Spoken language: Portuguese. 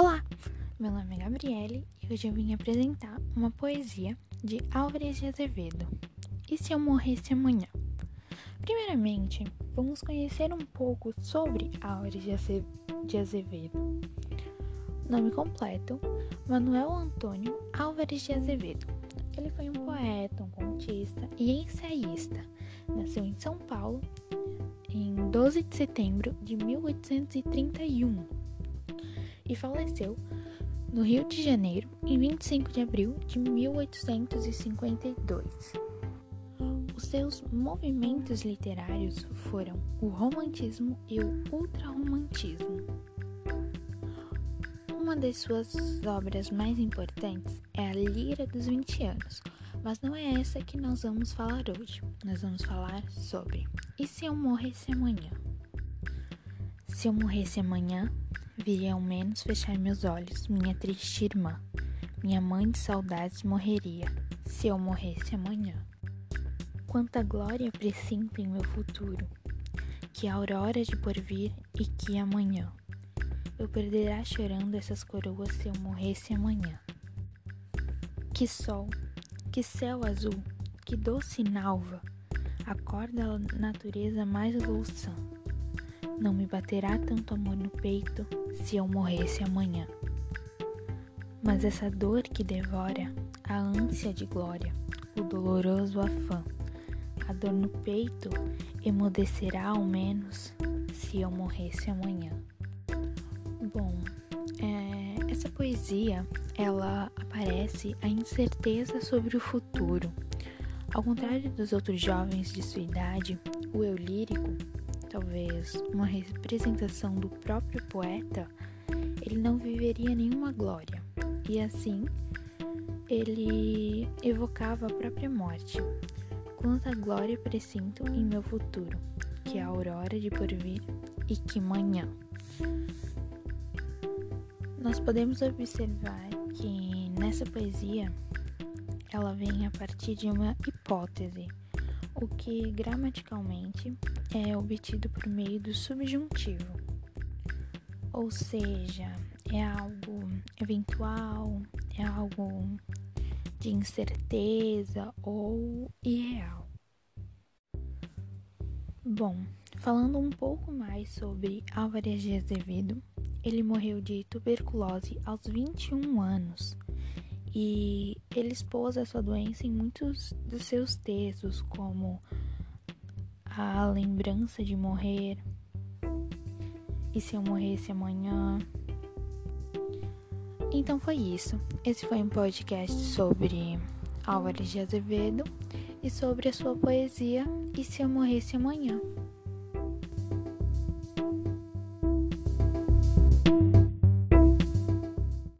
Olá, meu nome é Gabriele e hoje eu vim apresentar uma poesia de Álvares de Azevedo. E se eu morresse amanhã? Primeiramente, vamos conhecer um pouco sobre Álvares de Azevedo. Nome completo: Manuel Antônio Álvares de Azevedo. Ele foi um poeta, um contista e ensaísta. Nasceu em São Paulo em 12 de setembro de 1831 e faleceu no Rio de Janeiro em 25 de abril de 1852. Os seus movimentos literários foram o romantismo e o ultrarromantismo. Uma das suas obras mais importantes é a Lira dos 20 anos, mas não é essa que nós vamos falar hoje. Nós vamos falar sobre E se eu morresse amanhã? Se eu morresse amanhã, viria ao menos fechar meus olhos, minha triste irmã. Minha mãe de saudades morreria, se eu morresse amanhã. Quanta glória presinto em meu futuro, que aurora de porvir e que amanhã eu perderá chorando essas coroas se eu morresse amanhã. Que sol, que céu azul, que doce nalva, acorda a natureza mais louçã não me baterá tanto amor no peito se eu morresse amanhã. Mas essa dor que devora a ânsia de glória, o doloroso afã, a dor no peito emudecerá ao menos se eu morresse amanhã. Bom, é, essa poesia ela aparece a incerteza sobre o futuro. Ao contrário dos outros jovens de sua idade, o eu lírico talvez uma representação do próprio poeta, ele não viveria nenhuma glória. E assim, ele evocava a própria morte. Quanta glória presinto em meu futuro, que a aurora de porvir e que manhã. Nós podemos observar que nessa poesia ela vem a partir de uma hipótese o que gramaticalmente é obtido por meio do subjuntivo, ou seja, é algo eventual, é algo de incerteza ou irreal. Bom, falando um pouco mais sobre Álvares de Azevedo, ele morreu de tuberculose aos 21 anos e ele expôs essa doença em muitos dos seus textos, como A Lembrança de Morrer, E Se Eu Morresse Amanhã. Então foi isso. Esse foi um podcast sobre Álvares de Azevedo e sobre a sua poesia E Se Eu Morresse Amanhã.